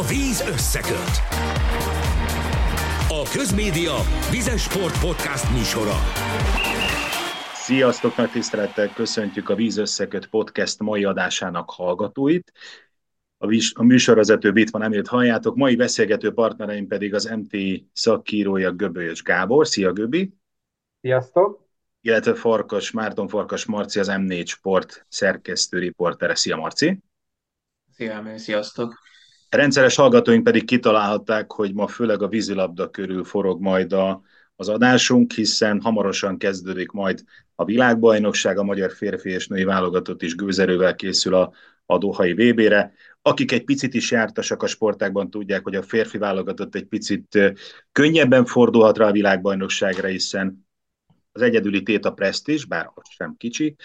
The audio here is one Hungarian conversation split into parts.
A víz összeköt. A Közmédia Vizes Sport Podcast műsora. Sziasztok, nagy tisztelettel köszöntjük a Víz Összeköt Podcast mai adásának hallgatóit. A, vis- a műsorvezető itt van, Emilt halljátok. Mai beszélgető partnereim pedig az MT szakírója Göbölyös Gábor. Szia Göbi! Sziasztok! Illetve Farkas, Márton Farkas Marci, az M4 Sport szerkesztő riportere. Szia Marci! Szia, Emil, sziasztok! Rendszeres hallgatóink pedig kitalálhatták, hogy ma főleg a vízilabda körül forog majd a, az adásunk, hiszen hamarosan kezdődik majd a világbajnokság, a magyar férfi és női válogatott is gőzerővel készül a, a Dohai VB-re. Akik egy picit is jártasak a sportákban tudják, hogy a férfi válogatott egy picit könnyebben fordulhat rá a világbajnokságra, hiszen az egyedüli tét a presztis, bár az sem kicsi,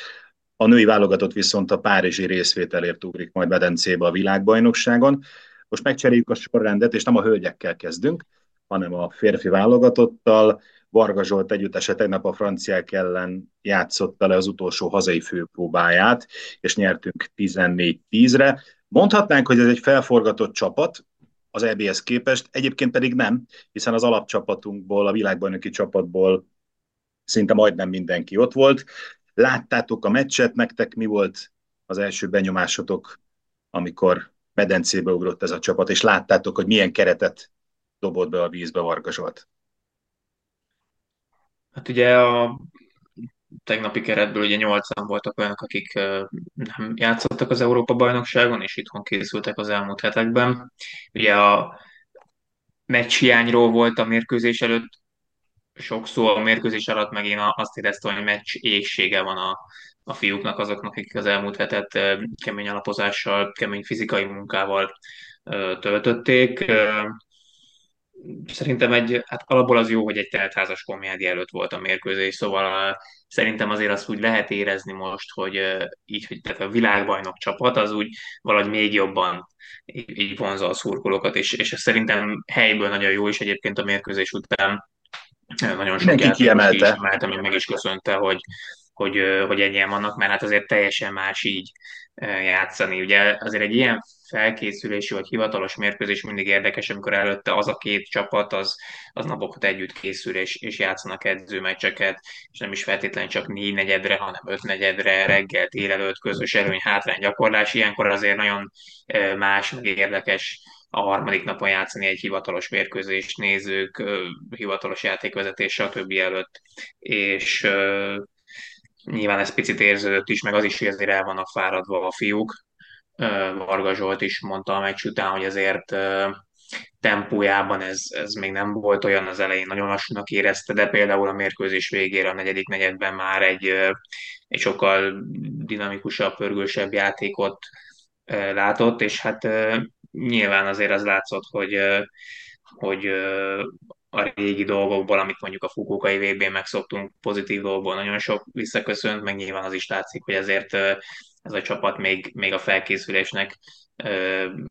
a női válogatott viszont a párizsi részvételért ugrik majd medencébe a világbajnokságon. Most megcseréljük a sorrendet, és nem a hölgyekkel kezdünk, hanem a férfi válogatottal. Varga Zsolt együttese tegnap a franciák ellen játszotta le az utolsó hazai főpróbáját, és nyertünk 14-10-re. Mondhatnánk, hogy ez egy felforgatott csapat, az EBS képest, egyébként pedig nem, hiszen az alapcsapatunkból, a világbajnoki csapatból szinte majdnem mindenki ott volt. Láttátok a meccset, nektek mi volt az első benyomásotok, amikor medencébe ugrott ez a csapat, és láttátok, hogy milyen keretet dobott be a vízbe Varga? Hát ugye a tegnapi keretből ugye nyolcan voltak olyanok, akik nem játszottak az Európa-bajnokságon, és itthon készültek az elmúlt hetekben. Ugye a meccs hiányról volt a mérkőzés előtt sok szó a mérkőzés alatt, meg én azt éreztem, hogy meccs égsége van a, a fiúknak, azoknak, akik az elmúlt hetet kemény alapozással, kemény fizikai munkával töltötték. Szerintem egy, hát alapból az jó, hogy egy teltházas komédia előtt volt a mérkőzés, szóval szerintem azért azt úgy lehet érezni most, hogy így, hogy tehát a világbajnok csapat az úgy valahogy még jobban így, vonza a szurkolókat, és, és szerintem helyből nagyon jó, is egyébként a mérkőzés után nagyon sok Mindenki kiemelte. Is meg is köszönte, hogy, hogy, hogy ennyien vannak, mert hát azért teljesen más így játszani. Ugye azért egy ilyen felkészülési vagy hivatalos mérkőzés mindig érdekes, amikor előtte az a két csapat, az, az napokat együtt készül, és, és játszanak edzőmeccseket, és nem is feltétlenül csak négy negyedre, hanem öt negyedre, reggel, délelőtt, közös előny, hátrány gyakorlás. Ilyenkor azért nagyon más, meg érdekes a harmadik napon játszani egy hivatalos mérkőzést, nézők, hivatalos játékvezetés, stb. előtt. És nyilván ez picit érződött is, meg az is, hogy azért el vannak fáradva a fiúk. Varga Zsolt is mondta a meccs után, hogy azért tempójában ez, ez még nem volt olyan az elején, nagyon lassúnak érezte, de például a mérkőzés végére, a negyedik negyedben már egy, egy sokkal dinamikusabb, pörgősebb játékot látott, és hát nyilván azért az látszott, hogy, hogy a régi dolgokból, amit mondjuk a Fukuokai vb megszoktunk, pozitív dolgokból nagyon sok visszaköszönt, meg nyilván az is látszik, hogy ezért ez a csapat még, még a felkészülésnek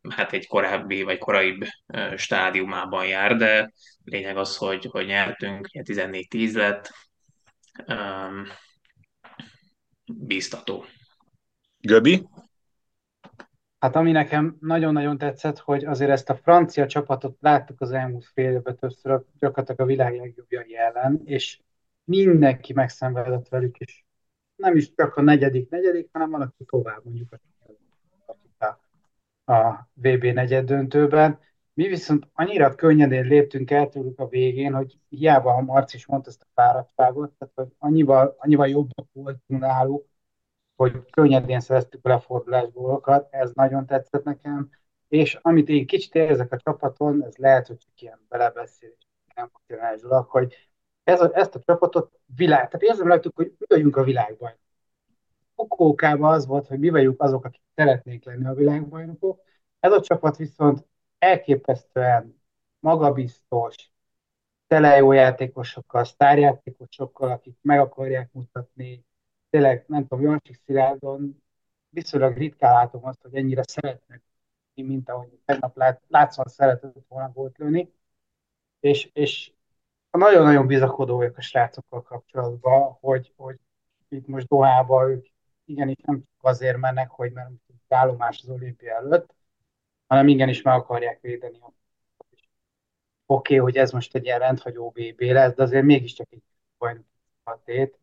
hát egy korábbi vagy korai stádiumában jár, de lényeg az, hogy, hogy nyertünk, 14-10 lett, bíztató. Göbi? Hát ami nekem nagyon-nagyon tetszett, hogy azért ezt a francia csapatot láttuk az elmúlt fél évben többször gyakorlatilag a világ legjobbjai ellen, és mindenki megszenvedett velük, és nem is csak a negyedik, negyedik, hanem van, aki tovább mondjuk a, a VB negyed döntőben. Mi viszont annyira könnyedén léptünk el tőlük a végén, hogy hiába a Marc is mondta ezt a fáradtságot, tehát hogy annyival, annyival jobbak voltunk náluk, hogy könnyedén szereztük a lefordulás gólokat, ez nagyon tetszett nekem, és amit én kicsit érzek a csapaton, ez lehet, hogy csak ilyen belebeszélés, nem emocionálisulak, hogy ez a, ezt a csapatot világ, tehát érzem rajtuk, hogy mi vagyunk a világban. Okókában az volt, hogy mi vagyunk azok, akik szeretnék lenni a világbajnokok. Ez a csapat viszont elképesztően magabiztos, tele jó játékosokkal, sztárjátékosokkal, akik meg akarják mutatni, tényleg, nem tudom, Jansik Szilárdon viszonylag ritkán látom azt, hogy ennyire szeretnek, mint ahogy tegnap lát, látszóan szeretett volna volt lőni. És, és nagyon-nagyon bizakodó vagyok a srácokkal kapcsolatban, hogy, hogy itt most Dohába ők igenis nem csak azért mennek, hogy mert állomás az olimpia előtt, hanem igenis meg akarják védeni. Oké, okay, hogy ez most egy ilyen rendhagyó BB lesz, de azért mégiscsak egy bajnoki tét,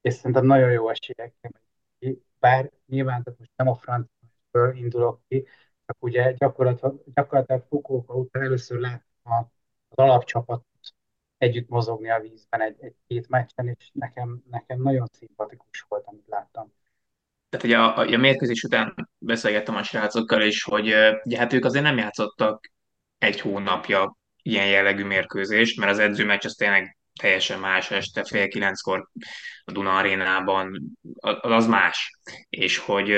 és szerintem nagyon jó esélyekkel ki, bár nyilván tehát most nem a francia indulok ki, csak ugye gyakorlatilag, gyakorlatilag Fukuoka után először láttam az alapcsapat együtt mozogni a vízben egy, egy két meccsen, és nekem, nekem nagyon szimpatikus volt, amit láttam. Tehát ugye a, a, a mérkőzés után beszélgettem a srácokkal, és hogy ugye hát ők azért nem játszottak egy hónapja ilyen jellegű mérkőzést, mert az edzőmeccs az tényleg teljesen más este, fél kilenckor a Duna arénában, az más. És hogy,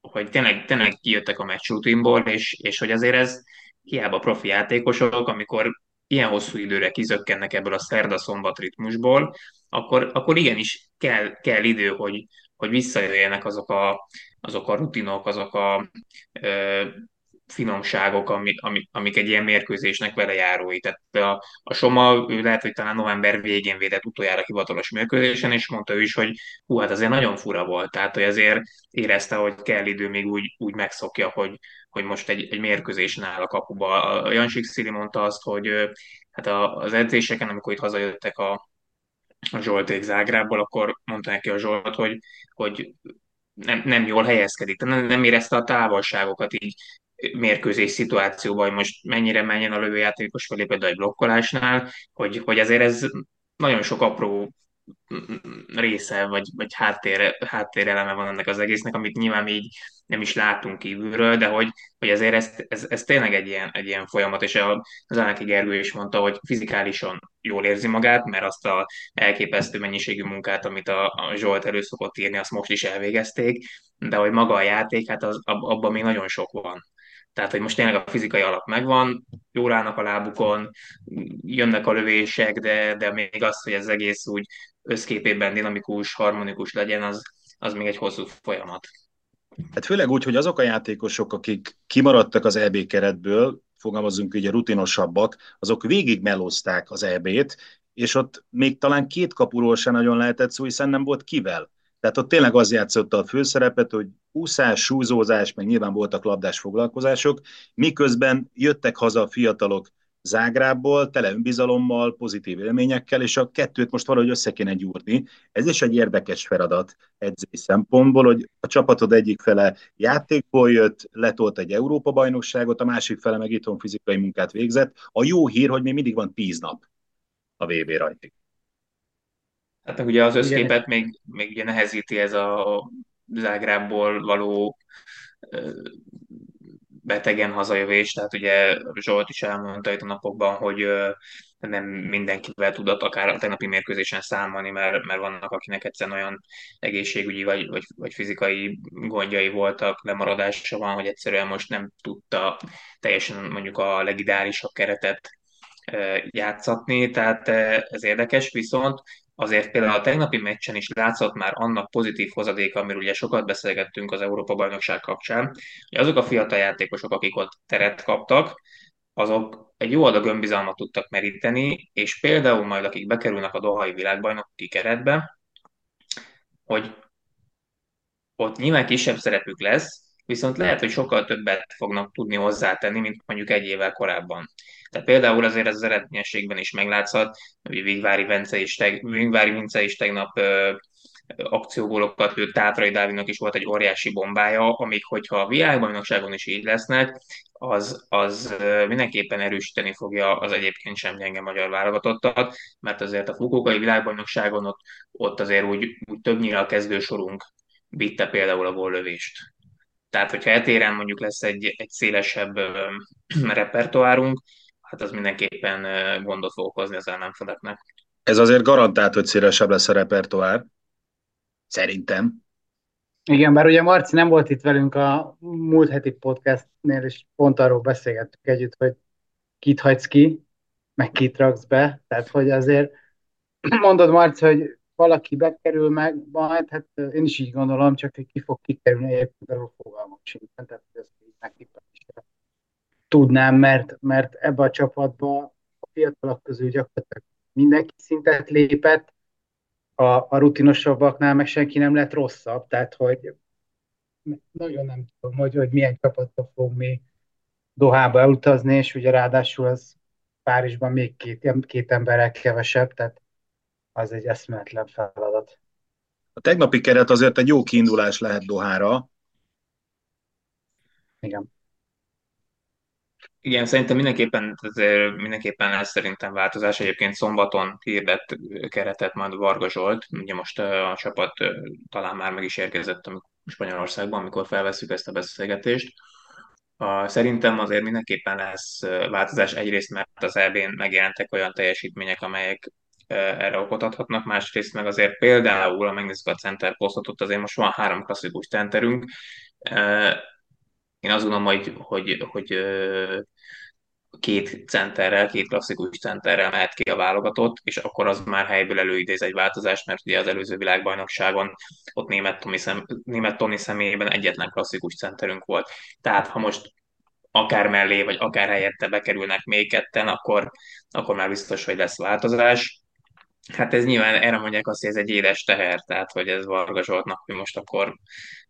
hogy tényleg, tényleg kijöttek a meccs rutinból, és, és hogy azért ez hiába profi játékosok, amikor ilyen hosszú időre kizökkennek ebből a szerda-szombat ritmusból, akkor, akkor igenis kell, kell idő, hogy, hogy visszajöjjenek azok a, azok a rutinok, azok a ö, finomságok, ami, ami, amik egy ilyen mérkőzésnek vele járói. Tehát a, a Soma, ő lehet, hogy talán november végén védett utoljára hivatalos mérkőzésen, és mondta ő is, hogy hú, hát azért nagyon fura volt. Tehát, hogy azért érezte, hogy kell idő, még úgy, úgy megszokja, hogy, hogy most egy, egy mérkőzésen áll a kapuba. A Jansik Szili mondta azt, hogy hát az edzéseken, amikor itt hazajöttek a, a Zsolték Zágrából, akkor mondta neki a Zsolt, hogy, hogy nem, nem jól helyezkedik, nem, nem érezte a távolságokat így mérkőzés szituációban, hogy most mennyire menjen a lövőjátékos felé, például egy blokkolásnál, hogy, hogy azért ez nagyon sok apró része, vagy, vagy háttér, háttéreleme van ennek az egésznek, amit nyilván így nem is látunk kívülről, de hogy, hogy azért ez, ez, ez tényleg egy ilyen, egy ilyen folyamat, és az Ánáki Gergő is mondta, hogy fizikálisan jól érzi magát, mert azt a elképesztő mennyiségű munkát, amit a, a Zsolt elő szokott írni, azt most is elvégezték, de hogy maga a játék, hát az, abban még nagyon sok van. Tehát, hogy most tényleg a fizikai alap megvan, jól állnak a lábukon, jönnek a lövések, de, de még az, hogy ez egész úgy összképében dinamikus, harmonikus legyen, az, az még egy hosszú folyamat. Hát főleg úgy, hogy azok a játékosok, akik kimaradtak az EB keretből, fogalmazunk ugye rutinosabbak, azok végig melózták az EB-t, és ott még talán két kapuról sem nagyon lehetett szó, hiszen nem volt kivel. Tehát ott tényleg az játszotta a főszerepet, hogy úszás, súzózás, meg nyilván voltak labdás foglalkozások, miközben jöttek haza a fiatalok Zágrából, tele önbizalommal, pozitív élményekkel, és a kettőt most valahogy össze kéne gyúrni. Ez is egy érdekes feladat edzői szempontból, hogy a csapatod egyik fele játékból jött, letolt egy Európa-bajnokságot, a másik fele meg itthon fizikai munkát végzett. A jó hír, hogy még mindig van tíz nap a VB rajtig. Hát ugye az összképet még, még ugye nehezíti ez a Zágrábból való betegen hazajövés, tehát ugye Zsolt is elmondta itt a napokban, hogy nem mindenkivel tudott akár a tegnapi mérkőzésen számolni, mert, mert vannak, akinek egyszerűen olyan egészségügyi vagy, vagy, vagy fizikai gondjai voltak, lemaradása van, hogy egyszerűen most nem tudta teljesen mondjuk a legidálisabb keretet játszatni, tehát ez érdekes, viszont azért például a tegnapi meccsen is látszott már annak pozitív hozadéka, amiről ugye sokat beszélgettünk az Európa-bajnokság kapcsán, hogy azok a fiatal játékosok, akik ott teret kaptak, azok egy jó adag önbizalmat tudtak meríteni, és például majd akik bekerülnek a Dohai világbajnoki keretbe, hogy ott nyilván kisebb szerepük lesz, viszont lehet, hogy sokkal többet fognak tudni hozzátenni, mint mondjuk egy évvel korábban. Tehát például azért az eredményességben is meglátszott, hogy Vigvári Vence is, teg, Vigvári Vince is tegnap ö, akciógólokat lőtt, Tátrai Dávidnak is volt egy óriási bombája, amik, hogyha a világbajnokságon is így lesznek, az, az mindenképpen erősíteni fogja az egyébként sem gyenge magyar válogatottat, mert azért a Fukókai világbajnokságon ott, ott azért úgy, úgy többnyire a kezdősorunk vitte például a góllövést. Tehát, hogyha etéren mondjuk lesz egy, egy szélesebb repertoárunk, hát az mindenképpen gondot fog okozni az ellenfeleknek. Ez azért garantált, hogy szélesebb lesz a repertoár. Szerintem. Igen, bár ugye Marci nem volt itt velünk a múlt heti podcastnél, és pont arról beszélgettük együtt, hogy kit hagysz ki, meg kit raksz be. Tehát, hogy azért mondod, Marci, hogy valaki bekerül meg, majd, hát én is így gondolom, csak hogy ki fog kikerülni, egyébként arról fogalmam sincsen, tehát ezt így megtippelni tudnám, mert, mert ebbe a csapatba a fiatalok közül gyakorlatilag mindenki szintet lépett, a, a rutinosabbaknál meg senki nem lett rosszabb, tehát hogy nagyon nem tudom, hogy, hogy milyen csapatba fog mi Dohába elutazni, és ugye ráadásul az Párizsban még két, két emberrel kevesebb, tehát az egy eszméletlen feladat. A tegnapi keret azért egy jó kiindulás lehet Dohára. Igen. Igen, szerintem mindenképpen, azért mindenképpen lesz szerintem változás. Egyébként szombaton hirdett keretet majd Varga Zsolt, ugye most a csapat talán már meg is érkezett Spanyolországban, amikor felveszük ezt a beszélgetést. Szerintem azért mindenképpen lesz változás egyrészt, mert az EB-n megjelentek olyan teljesítmények, amelyek erre okot adhatnak, másrészt meg azért például, ha megnézzük a center posztot, azért most van három klasszikus centerünk, én azt gondolom, hogy, hogy, hogy két centerrel, két klasszikus centerrel mehet ki a válogatott, és akkor az már helyből előidéz egy változást, mert ugye az előző világbajnokságon ott német Toni, szem, német Toni személyében egyetlen klasszikus centerünk volt. Tehát ha most akár mellé, vagy akár helyette bekerülnek még ketten, akkor, akkor már biztos, hogy lesz változás. Hát ez nyilván erre mondják azt, hogy ez egy édes teher, tehát hogy ez Varga Zsoltnak, hogy most akkor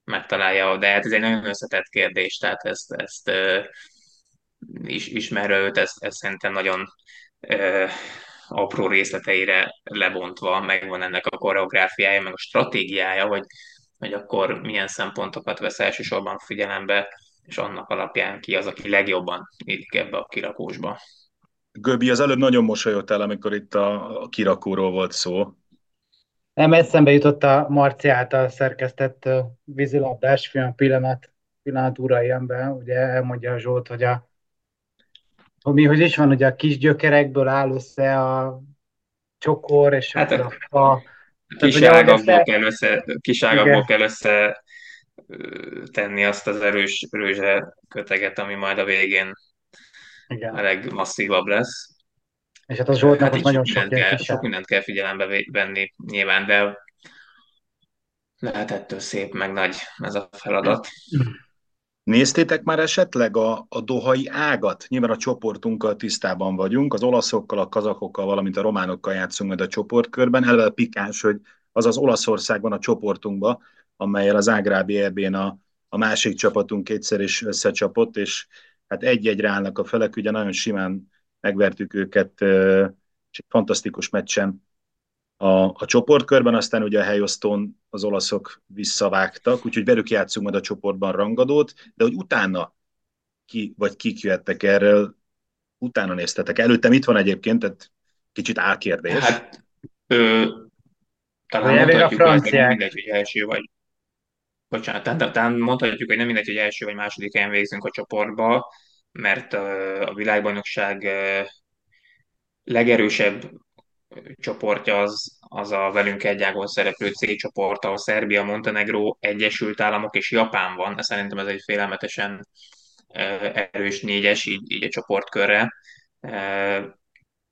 megtalálja, de hát ez egy nagyon összetett kérdés, tehát ezt, ezt is, ismerve őt, ezt, ezt szerintem nagyon uh, apró részleteire lebontva megvan ennek a koreográfiája, meg a stratégiája, hogy, hogy akkor milyen szempontokat vesz elsősorban figyelembe, és annak alapján ki az, aki legjobban illik ebbe a kirakósba. Göbi az előbb nagyon mosolyott el, amikor itt a, a kirakóról volt szó. Nem, eszembe jutott a Marci által szerkesztett vízilabdás film pillanat, pillanat urai ember, ugye elmondja a Zsolt, hogy a mi, hogy is van, hogy a kis gyökerekből áll össze a csokor, és hát a fa. Kis ágakból kell össze, kis ágakból kell össze tenni azt az erős rőzse köteget, ami majd a végén Igen. a legmasszívabb lesz. És hát az Zsoltnak hát nagyon sok, kell, sok mindent kell figyelembe venni nyilván, de lehet ettől szép, meg nagy ez a feladat. Néztétek már esetleg a, a dohai ágat? Nyilván a csoportunkkal tisztában vagyunk, az olaszokkal, a kazakokkal, valamint a románokkal játszunk majd a csoportkörben. Eleve pikáns, hogy az az Olaszország van a csoportunkban, amelyel az Ágrábi ebén a, a másik csapatunk kétszer is összecsapott, és hát egy-egyre állnak a felek, ugye nagyon simán megvertük őket, és egy fantasztikus meccsen a, a csoportkörben, aztán ugye a helyosztón az olaszok visszavágtak, úgyhogy velük játszunk majd a csoportban rangadót, de hogy utána ki, vagy kik jöttek erről, utána néztetek. Előttem itt van egyébként, tehát kicsit álkérdés. Hát, ö, talán hogy nem mindegy, hogy első vagy bocsánat, tehát talán mondhatjuk, hogy nem mindegy, hogy első vagy második helyen végzünk a csoportba, mert a világbajnokság legerősebb csoportja az, az a velünk egyágon szereplő C csoport, ahol Szerbia, Montenegro, Egyesült Államok és Japán van. Szerintem ez egy félelmetesen erős négyes így, így a csoportkörre.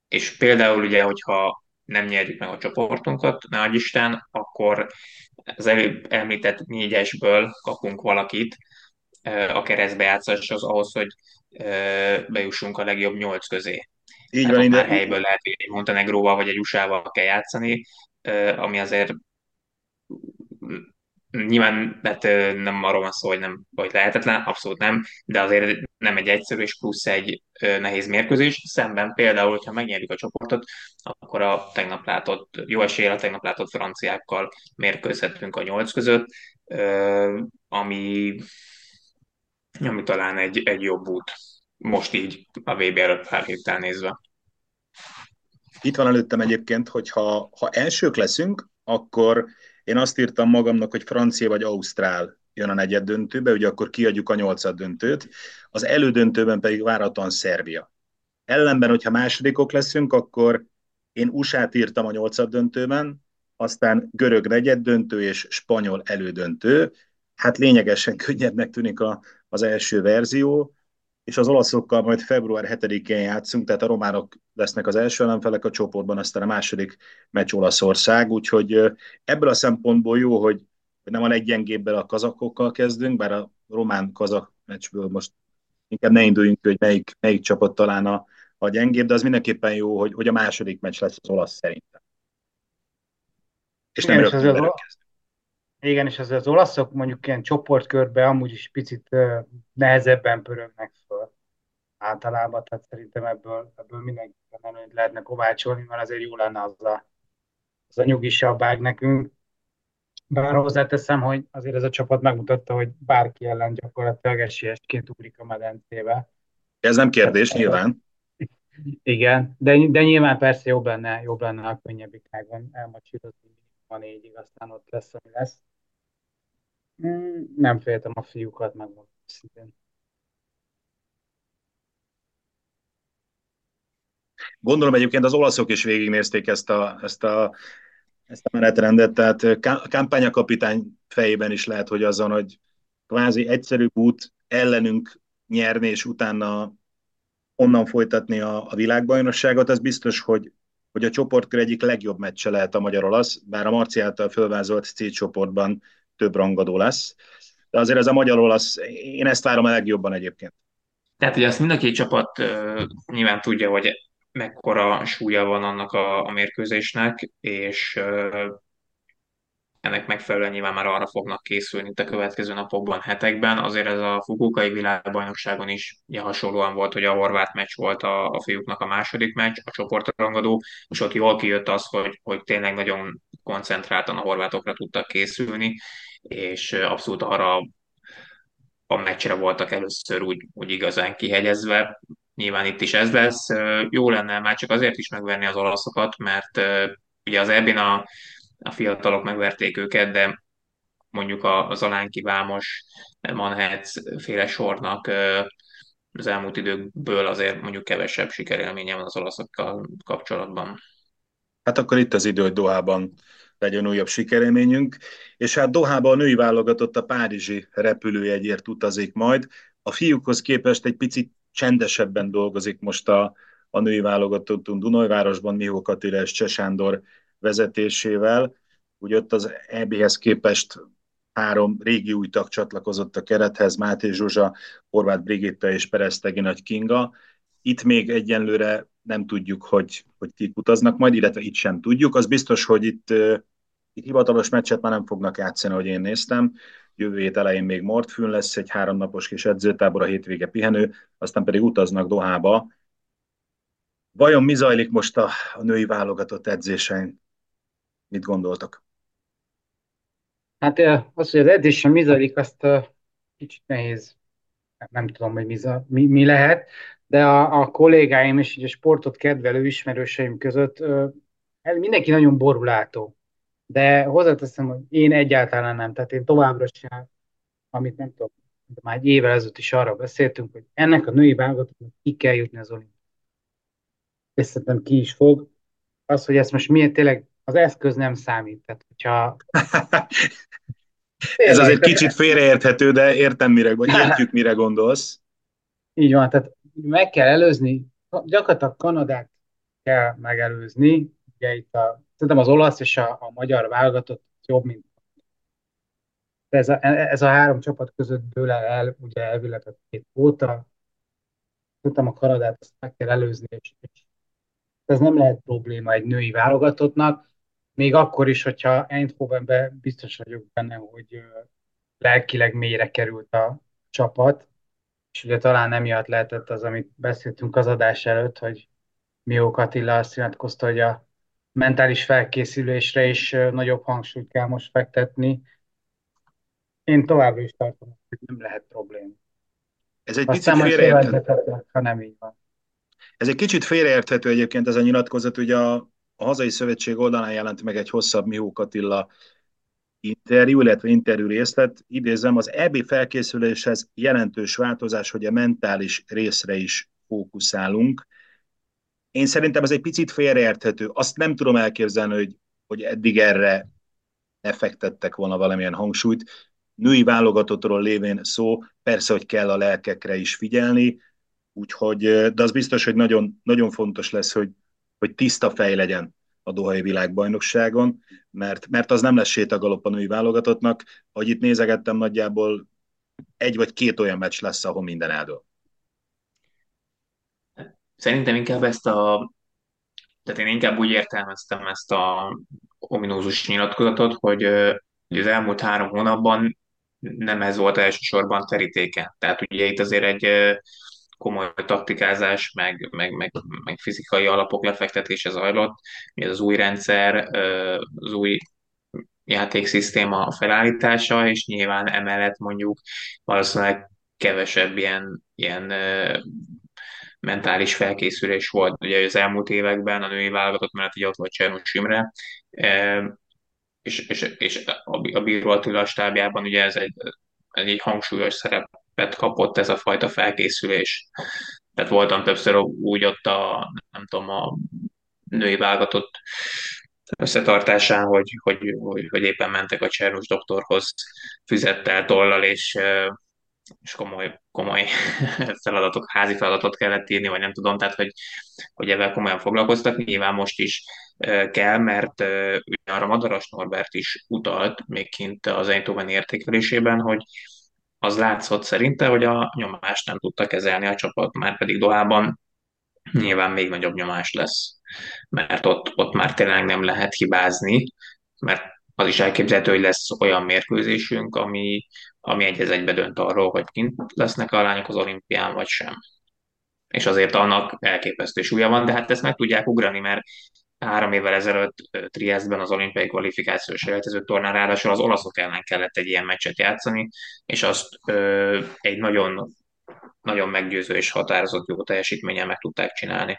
És például ugye, hogyha nem nyerjük meg a csoportunkat, ne Isten, akkor az előbb említett négyesből kapunk valakit a keresztbejátszáshoz ahhoz, hogy bejussunk a legjobb nyolc közé. Így hát van, már helyből lehet, hogy egy Montenegróval vagy egy USA-val kell játszani, ami azért nyilván hát nem arról van szó, hogy nem vagy lehetetlen, abszolút nem, de azért nem egy egyszerű és plusz egy nehéz mérkőzés. Szemben például, hogyha megnyerjük a csoportot, akkor a tegnap látott, jó esélye a tegnap látott franciákkal mérkőzhetünk a nyolc között, ami, ami talán egy, egy jobb út most így a VB előtt pár héttel nézve. Itt van előttem egyébként, hogy ha, ha elsők leszünk, akkor én azt írtam magamnak, hogy francia vagy ausztrál jön a negyed döntőbe, ugye akkor kiadjuk a nyolcad döntőt, az elődöntőben pedig várhatóan Szerbia. Ellenben, hogyha másodikok leszünk, akkor én USA-t írtam a nyolcad döntőben, aztán görög negyed döntő és spanyol elődöntő. Hát lényegesen könnyebbnek tűnik a, az első verzió, és az olaszokkal majd február 7-én játszunk, tehát a románok lesznek az első ellenfelek a csoportban, aztán a második meccs Olaszország, úgyhogy ebből a szempontból jó, hogy nem a leggyengébbel a kazakokkal kezdünk, bár a román-kazak meccsből most inkább ne induljunk hogy melyik, melyik csapat talán a, a gyengébb, de az mindenképpen jó, hogy, hogy a második meccs lesz az olasz szerintem. És nem Igen, rögtön az, igen, és az, az olaszok mondjuk ilyen csoportkörbe amúgy is picit uh, nehezebben pörögnek. Általában, tehát szerintem ebből, ebből mindenképpen előnyt lehetne kovácsolni, mert azért jó lenne az a, az a nyugisabb ág nekünk. Bár hozzáteszem, hogy azért ez a csapat megmutatta, hogy bárki ellen gyakorlatilag esélyesként ugrik a medencébe. Ez nem kérdés, Tehát, nyilván. Igen, de, de nyilván persze jobb lenne, jobb lenne a könnyebbik ágon elmacsírozni a négyig, aztán ott lesz, ami lesz. Mm, nem féltem a fiúkat, megmondom szintén. Gondolom egyébként az olaszok is végignézték ezt a, ezt a, ezt a menetrendet, tehát a kampányakapitány fejében is lehet, hogy azon, hogy kvázi egyszerű út ellenünk nyerni, és utána onnan folytatni a, a világbajnokságot, az biztos, hogy, hogy a csoportkör egyik legjobb meccse lehet a magyar-olasz, bár a Marci által fölvázolt C csoportban több rangadó lesz. De azért ez a magyar-olasz, én ezt várom a legjobban egyébként. Tehát ugye azt mind a két csapat uh, nyilván tudja, hogy mekkora súlya van annak a, a mérkőzésnek, és ennek megfelelően nyilván már arra fognak készülni itt a következő napokban, hetekben. Azért ez a Fukukai világbajnokságon is ugye hasonlóan volt, hogy a horvát meccs volt a, a fiúknak a második meccs, a csoportrangadó, és ott jól kijött az, hogy, hogy tényleg nagyon koncentráltan a horvátokra tudtak készülni, és abszolút arra a meccsre voltak először úgy, úgy igazán kihegyezve. Nyilván itt is ez lesz. Jó lenne már csak azért is megverni az olaszokat, mert ugye az ebben a, a fiatalok megverték őket, de mondjuk az Alánki Vámos, Manhetz féle sornak az elmúlt időkből azért mondjuk kevesebb sikerélménye van az olaszokkal kapcsolatban. Hát akkor itt az idő, hogy Dohában legyen újabb sikerélményünk. És hát Dohába a női válogatott a Párizsi repülőjegyért utazik majd. A fiúkhoz képest egy picit csendesebben dolgozik most a, a női válogatottunk Dunajvárosban, Mihó Katila és Csesándor vezetésével. Úgy ott az EB-hez képest három régi új tag csatlakozott a kerethez, Máté Zsuzsa, Horváth Brigitta és Peresztegi Nagy Kinga. Itt még egyenlőre nem tudjuk, hogy, hogy kik utaznak majd, illetve itt sem tudjuk. Az biztos, hogy itt hivatalos meccset már nem fognak játszani, hogy én néztem. Jövő hét elején még Mortfűn lesz, egy háromnapos kis edzőtábor, a hétvége pihenő, aztán pedig utaznak Dohába. Vajon mi zajlik most a, a női válogatott edzésein? Mit gondoltak? Hát az, hogy az edzésen mi zajlik, azt kicsit nehéz, nem tudom, hogy mi, mi, mi lehet, de a, a kollégáim és a sportot kedvelő ismerőseim között mindenki nagyon borulátó. De hozzáteszem, hogy én egyáltalán nem. Tehát én továbbra sem, amit nem tudom, de már egy évvel ezelőtt is arra beszéltünk, hogy ennek a női válogatottnak ki kell jutni az olimpiára. És szerintem ki is fog. Az, hogy ezt most miért tényleg az eszköz nem számít. Tehát, hogyha... Ez az egy kicsit félreérthető, de értem mire, vagy értjük mire gondolsz. Így van, tehát meg kell előzni, gyakorlatilag Kanadát kell megelőzni, ugye itt a, szerintem az olasz és a, a magyar válogatott jobb, mint ez a, ez a három csapat között dől el, ugye elvileg a két óta, tudtam a Kanadát, ezt meg kell előzni, és, és ez nem lehet probléma egy női válogatottnak, még akkor is, hogyha Eindhovenben biztos vagyok benne, hogy lelkileg mélyre került a csapat, és ugye talán emiatt lehetett az, amit beszéltünk az adás előtt, hogy Mió Attila azt nyilatkozta, hogy a mentális felkészülésre is nagyobb hangsúlyt kell most fektetni. Én továbbra is tartom, hogy nem lehet probléma. Ez egy Aztán picit félreérthető. Ha nem így van. Ez egy kicsit félreérthető egyébként ez a nyilatkozat, ugye a, a hazai szövetség oldalán jelent meg egy hosszabb Mió Attila interjú, illetve interjú részlet, idézem, az EB felkészüléshez jelentős változás, hogy a mentális részre is fókuszálunk. Én szerintem ez egy picit félreérthető. Azt nem tudom elképzelni, hogy, hogy eddig erre ne fektettek volna valamilyen hangsúlyt. Női válogatottról lévén szó, persze, hogy kell a lelkekre is figyelni, úgyhogy, de az biztos, hogy nagyon, nagyon fontos lesz, hogy, hogy tiszta fej legyen a Dohai világbajnokságon, mert, mert az nem lesz sétagalop a női válogatottnak. Ahogy itt nézegettem, nagyjából egy vagy két olyan meccs lesz, ahol minden eldől. Szerintem inkább ezt a tehát én inkább úgy értelmeztem ezt a ominózus nyilatkozatot, hogy, hogy az elmúlt három hónapban nem ez volt elsősorban terítéken. Tehát ugye itt azért egy komoly taktikázás, meg, meg, meg, meg fizikai alapok lefektetése zajlott. Ugye az új rendszer, az új játékszisztéma felállítása, és nyilván emellett mondjuk valószínűleg kevesebb ilyen, ilyen mentális felkészülés volt. Ugye az elmúlt években a női válogatott mellett ugye ott volt Csernus Imre, és, és, és a Bíró Attila stábjában ugye ez egy, egy hangsúlyos szerepet kapott ez a fajta felkészülés. Tehát voltam többször úgy ott a, nem tudom, a női válogatott összetartásán, hogy, hogy, hogy, hogy éppen mentek a Csernus doktorhoz füzettel, tollal, és, és komoly, komoly feladatok, házi feladatot kellett írni, vagy nem tudom, tehát hogy, hogy ebben komolyan foglalkoztak. Nyilván most is kell, mert ugye arra Madaras Norbert is utalt még kint az Eindhoven értékelésében, hogy az látszott szerinte, hogy a nyomást nem tudta kezelni a csapat, már pedig Dohában nyilván még nagyobb nyomás lesz, mert ott, ott már tényleg nem lehet hibázni, mert az is elképzelhető, hogy lesz olyan mérkőzésünk, ami, ami egy egybe dönt arról, hogy kint lesznek a lányok az olimpián, vagy sem. És azért annak elképesztő súlya van, de hát ezt meg tudják ugrani, mert három évvel ezelőtt Triestben az olimpiai kvalifikációs selejtező tornán ráadásul az olaszok ellen kellett egy ilyen meccset játszani, és azt ö, egy nagyon, nagyon meggyőző és határozott jó teljesítménnyel meg tudták csinálni.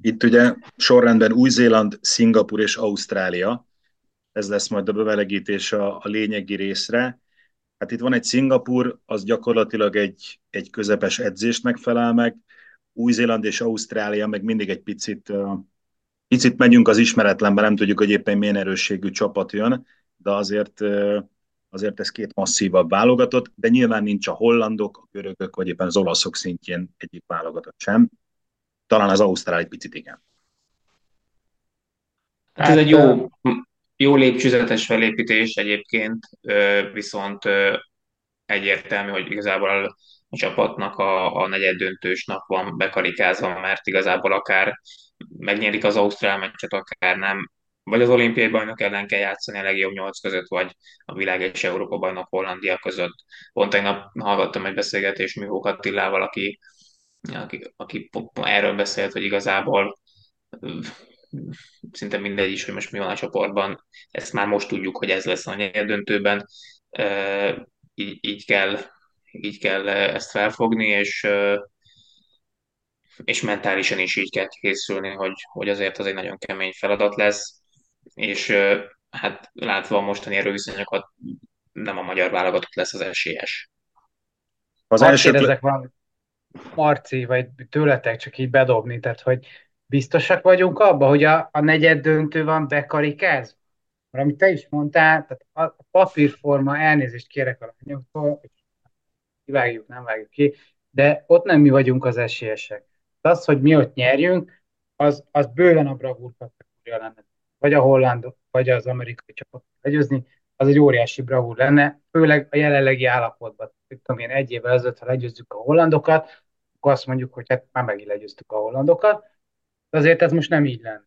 Itt ugye sorrendben Új-Zéland, Szingapur és Ausztrália. Ez lesz majd a bevelegítés a, a lényegi részre. Hát itt van egy Szingapur, az gyakorlatilag egy, egy közepes edzésnek felel meg, új-Zéland és Ausztrália meg mindig egy picit, picit megyünk az ismeretlenbe, nem tudjuk, hogy éppen milyen erősségű csapat jön, de azért, azért ez két masszívabb válogatott, de nyilván nincs a hollandok, a görögök, vagy éppen az olaszok szintjén egyik válogatott sem. Talán az Ausztrál egy picit igen. Hát ez egy jó, jó lépcsőzetes felépítés egyébként, viszont egyértelmű, hogy igazából a csapatnak a, a negyed döntős nap van bekarikázva, mert igazából akár megnyerik az Ausztrál meccset, akár nem, vagy az olimpiai bajnok ellen kell játszani a legjobb nyolc között, vagy a világ és Európa bajnok Hollandia között. Pont tegnap hallgattam egy beszélgetést Mihók Attilával, aki, aki, aki erről beszélt, hogy igazából szinte mindegy is, hogy most mi van a csoportban, ezt már most tudjuk, hogy ez lesz a döntőben, így, így kell így kell ezt felfogni, és, és mentálisan is így kell készülni, hogy, hogy azért az egy nagyon kemény feladat lesz, és hát látva a mostani erőviszonyokat, nem a magyar válogatott lesz az esélyes. Az első... ezek van Marci, vagy tőletek csak így bedobni, tehát hogy biztosak vagyunk abban, hogy a, a negyed döntő van bekarikáz? Mert amit te is mondtál, tehát a papírforma, elnézést kérek a lányoktól, kivágjuk, nem vágjuk ki, de ott nem mi vagyunk az esélyesek. Az, hogy mi ott nyerjünk, az, az bőven a bravúr kategória lenne. Vagy a hollandok, vagy az amerikai csapat legyőzni, az egy óriási bravúr lenne, főleg a jelenlegi állapotban. Tudom én, egy évvel ezelőtt, ha legyőzzük a hollandokat, akkor azt mondjuk, hogy hát már megint legyőztük a hollandokat, de azért ez most nem így lenne.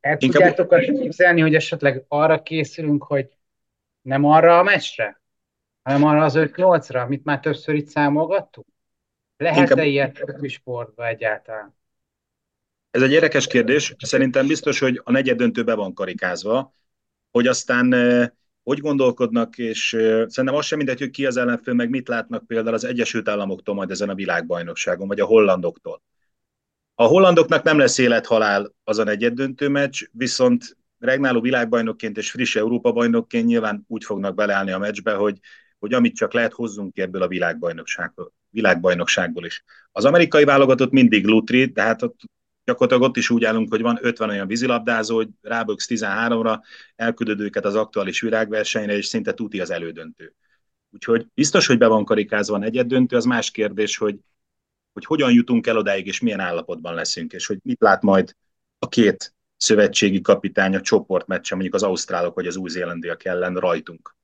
El tudjátok azt képzelni, hogy esetleg arra készülünk, hogy nem arra a meccsre, hanem arra az 5-8-ra, amit már többször itt számolgattuk? Lehet-e ilyet a sportban egyáltalán? Ez egy érdekes kérdés. Szerintem biztos, hogy a negyed döntő be van karikázva, hogy aztán eh, hogy gondolkodnak, és szerintem az sem mindegy, hogy ki az ellenfél, meg mit látnak például az Egyesült Államoktól majd ezen a világbajnokságon, vagy a hollandoktól. A hollandoknak nem lesz élethalál a negyed döntő meccs, viszont regnáló világbajnokként és friss Európa bajnokként nyilván úgy fognak beleállni a meccsbe, hogy hogy amit csak lehet, hozzunk ki ebből a világbajnokságból, világbajnokságból is. Az amerikai válogatott mindig lutri, de hát ott gyakorlatilag ott is úgy állunk, hogy van 50 olyan vízilabdázó, hogy ráböksz 13-ra, elküldöd őket az aktuális virágversenyre, és szinte tuti az elődöntő. Úgyhogy biztos, hogy be van karikázva negyed döntő, az más kérdés, hogy, hogy hogyan jutunk el odáig, és milyen állapotban leszünk, és hogy mit lát majd a két szövetségi kapitány a csoportmeccsen, mondjuk az ausztrálok vagy az új-zélandiak ellen rajtunk.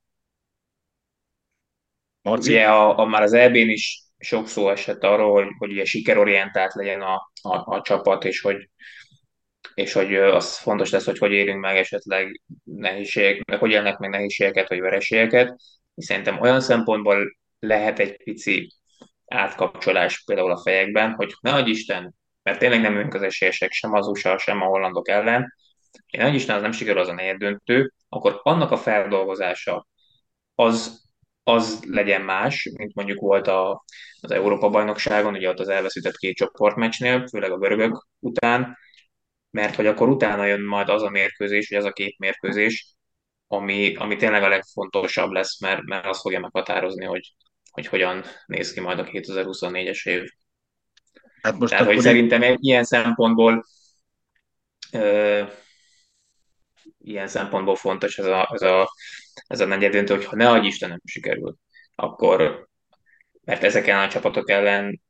Marci? Ugye a, a, már az EB-n is sok szó esett arról, hogy, hogy ugye sikerorientált legyen a, a, a csapat, és hogy, és hogy az fontos lesz, hogy hogy érünk meg esetleg nehézségek, hogy élnek meg nehézségeket, vagy vereségeket. Szerintem olyan szempontból lehet egy pici átkapcsolás például a fejekben, hogy ne adj Isten, mert tényleg nem önk az esélyesek sem az USA, sem a hollandok ellen, én nagy Isten az nem sikerül az a döntő, akkor annak a feldolgozása az, az legyen más, mint mondjuk volt a, az Európa-bajnokságon, ugye ott az elveszített két csoportmeccsnél, főleg a görögök után, mert hogy akkor utána jön majd az a mérkőzés, vagy az a két mérkőzés, ami, ami tényleg a legfontosabb lesz, mert, mert az fogja meghatározni, hogy, hogy hogyan néz ki majd a 2024-es év. Hát most Tehát, hogy én... szerintem ilyen szempontból ö, ilyen szempontból fontos ez a, ez a, ez a negyed döntő, hogyha ne adj Isten nem sikerül, akkor mert ezeken a csapatok ellen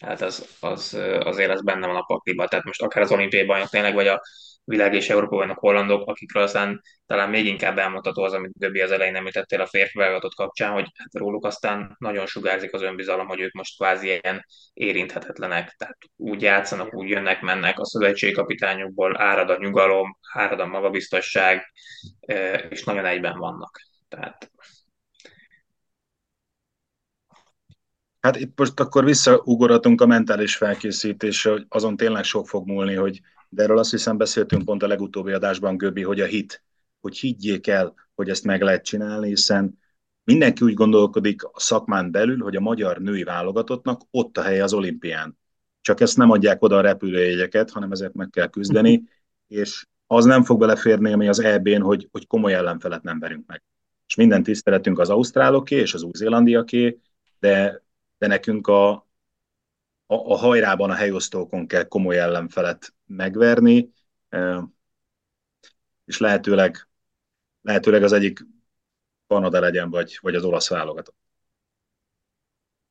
hát az, az, azért az benne van a pakliba. Tehát most akár az olimpiai bajnok tényleg, vagy a világ és Európa bajnok hollandok, akikről aztán talán még inkább elmondható az, amit Göbbi az elején említettél a férfi válogatott kapcsán, hogy hát róluk aztán nagyon sugárzik az önbizalom, hogy ők most kvázi ilyen érinthetetlenek. Tehát úgy játszanak, úgy jönnek, mennek, a szövetségkapitányokból árad a nyugalom, árad a magabiztosság, és nagyon egyben vannak. Tehát Hát itt most akkor visszaugorhatunk a mentális felkészítésre, hogy azon tényleg sok fog múlni, hogy de erről azt hiszem beszéltünk pont a legutóbbi adásban, Göbi, hogy a hit, hogy higgyék el, hogy ezt meg lehet csinálni, hiszen mindenki úgy gondolkodik a szakmán belül, hogy a magyar női válogatottnak ott a helye az olimpián. Csak ezt nem adják oda a repülőjegyeket, hanem ezért meg kell küzdeni, és az nem fog beleférni, ami az EB-n, hogy, hogy komoly ellenfelet nem verünk meg. És minden tiszteletünk az ausztráloké és az új-zélandiaké, de de nekünk a, a, a hajrában a helyosztókon kell komoly ellenfelet megverni, és lehetőleg, lehetőleg az egyik Kanada legyen, vagy, vagy az olasz válogatott.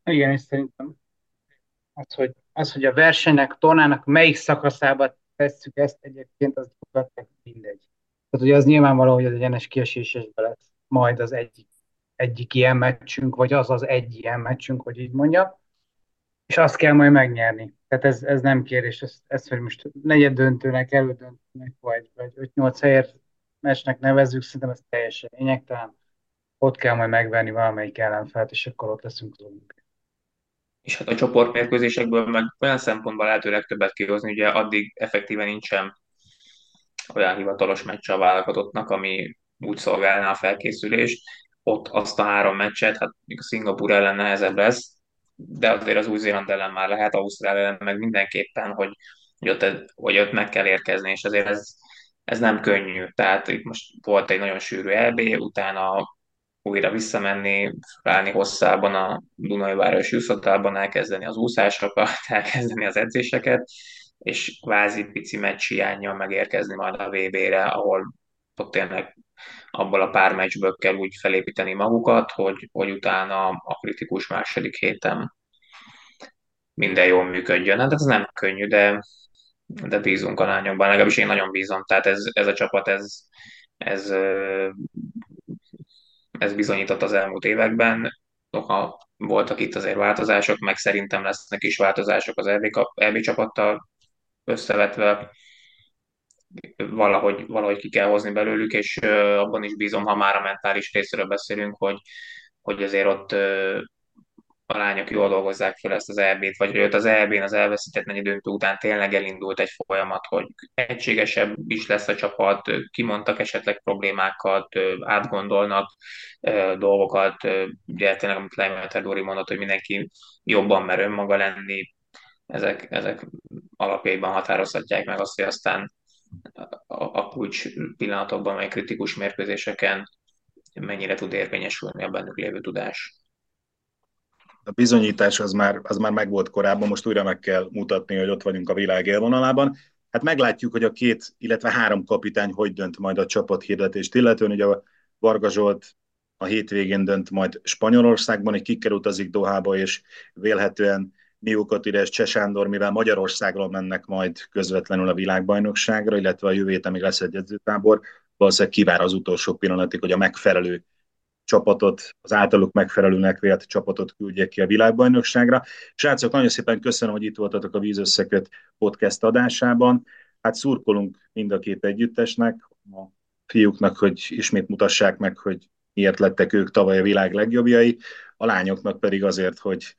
Igen, és szerintem az, hogy, az, hogy a versenynek, tornának melyik szakaszába tesszük ezt egyébként, az mindegy. Tehát ugye az nyilvánvaló, hogy az egyenes kiesésesbe lesz majd az egyik egyik ilyen meccsünk, vagy az az egy ilyen meccsünk, hogy így mondja, és azt kell majd megnyerni. Tehát ez, ez nem kérdés, ez, ez, hogy most negyed döntőnek, elődöntőnek, vagy, vagy 5-8 helyért meccsnek nevezzük, szerintem ez teljesen lényegtelen. Ott kell majd megvenni valamelyik ellenfelt, és akkor ott leszünk olimpián. És hát a csoportmérkőzésekből meg olyan szempontból lehetőleg többet kihozni, ugye addig effektíven nincsen olyan hivatalos meccs a válogatottnak, ami úgy szolgálná a felkészülést, ott azt a három meccset, hát a Szingapur ellen nehezebb lesz, de azért az Új-Zéland ellen már lehet, Ausztrál ellen meg mindenképpen, hogy, hogy, ott, hogy ott meg kell érkezni, és azért ez, ez nem könnyű. Tehát itt most volt egy nagyon sűrű EB, utána újra visszamenni, állni hosszában a Dunai Város Jusszotában, elkezdeni az úszásokat, elkezdeni az edzéseket, és kvázi pici meccs hiányjal megérkezni majd a VB-re, ahol ott tényleg abból a pár meccsből kell úgy felépíteni magukat, hogy, hogy utána a kritikus második héten minden jól működjön. Hát ez nem könnyű, de, de bízunk a lányokban, legalábbis én nagyon bízom. Tehát ez, ez a csapat, ez, ez, ez bizonyított az elmúlt években. Noha voltak itt azért változások, meg szerintem lesznek is változások az EB, EB csapattal összevetve valahogy, valahogy ki kell hozni belőlük, és abban is bízom, ha már a mentális részről beszélünk, hogy, hogy azért ott a lányok jól dolgozzák fel ezt az EB-t, vagy hogy ott az EB-n az elveszített negyed döntő után tényleg elindult egy folyamat, hogy egységesebb is lesz a csapat, kimondtak esetleg problémákat, átgondolnak dolgokat, ugye tényleg, amit Leimeter Dori mondott, hogy mindenki jobban mer önmaga lenni, ezek, ezek alapjaiban határozhatják meg azt, hogy aztán a, a kulcs pillanatokban, vagy kritikus mérkőzéseken mennyire tud érvényesülni a bennük lévő tudás. A bizonyítás az már, az már megvolt korábban, most újra meg kell mutatni, hogy ott vagyunk a világ élvonalában. Hát meglátjuk, hogy a két, illetve három kapitány hogy dönt majd a csapat hirdetést, illetően ugye a Varga Zsolt a hétvégén dönt majd Spanyolországban, egy kikkel utazik Dohába, és vélhetően Miókatires, Csesándor, mivel Magyarországról mennek majd közvetlenül a világbajnokságra, illetve a jövő héten még lesz egy edzőtábor, valószínűleg kivár az utolsó pillanatig, hogy a megfelelő csapatot, az általuk megfelelőnek vélt csapatot küldjék ki a világbajnokságra. Srácok, nagyon szépen köszönöm, hogy itt voltatok a Vízösszeköt podcast adásában. Hát szurkolunk mind a két együttesnek, a fiúknak, hogy ismét mutassák meg, hogy miért lettek ők tavaly a világ legjobbjai, a lányoknak pedig azért, hogy,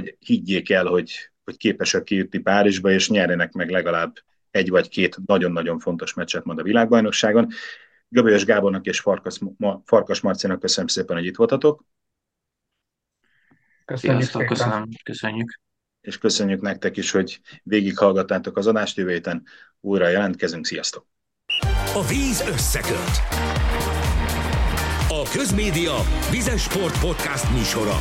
hogy higgyék el, hogy, hogy képesek kijutni Párizsba, és nyerjenek meg legalább egy vagy két nagyon-nagyon fontos meccset majd a világbajnokságon. Göbölyös Gábornak és Farkas, Farkas Marcinak köszönöm szépen, hogy itt voltatok. Köszönjük Sziasztok, köszönöm, köszönjük. És köszönjük nektek is, hogy végighallgattátok az adást, jövő héten újra jelentkezünk. Sziasztok! A víz összeköt. A Közmédia Vizes Sport Podcast műsora.